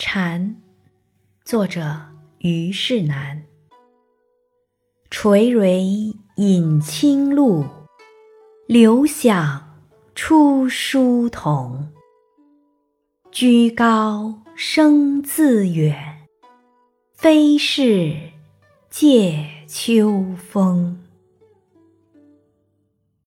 蝉，作者虞世南。垂緌饮清露，流响出疏桐。居高声自远，非是藉秋风。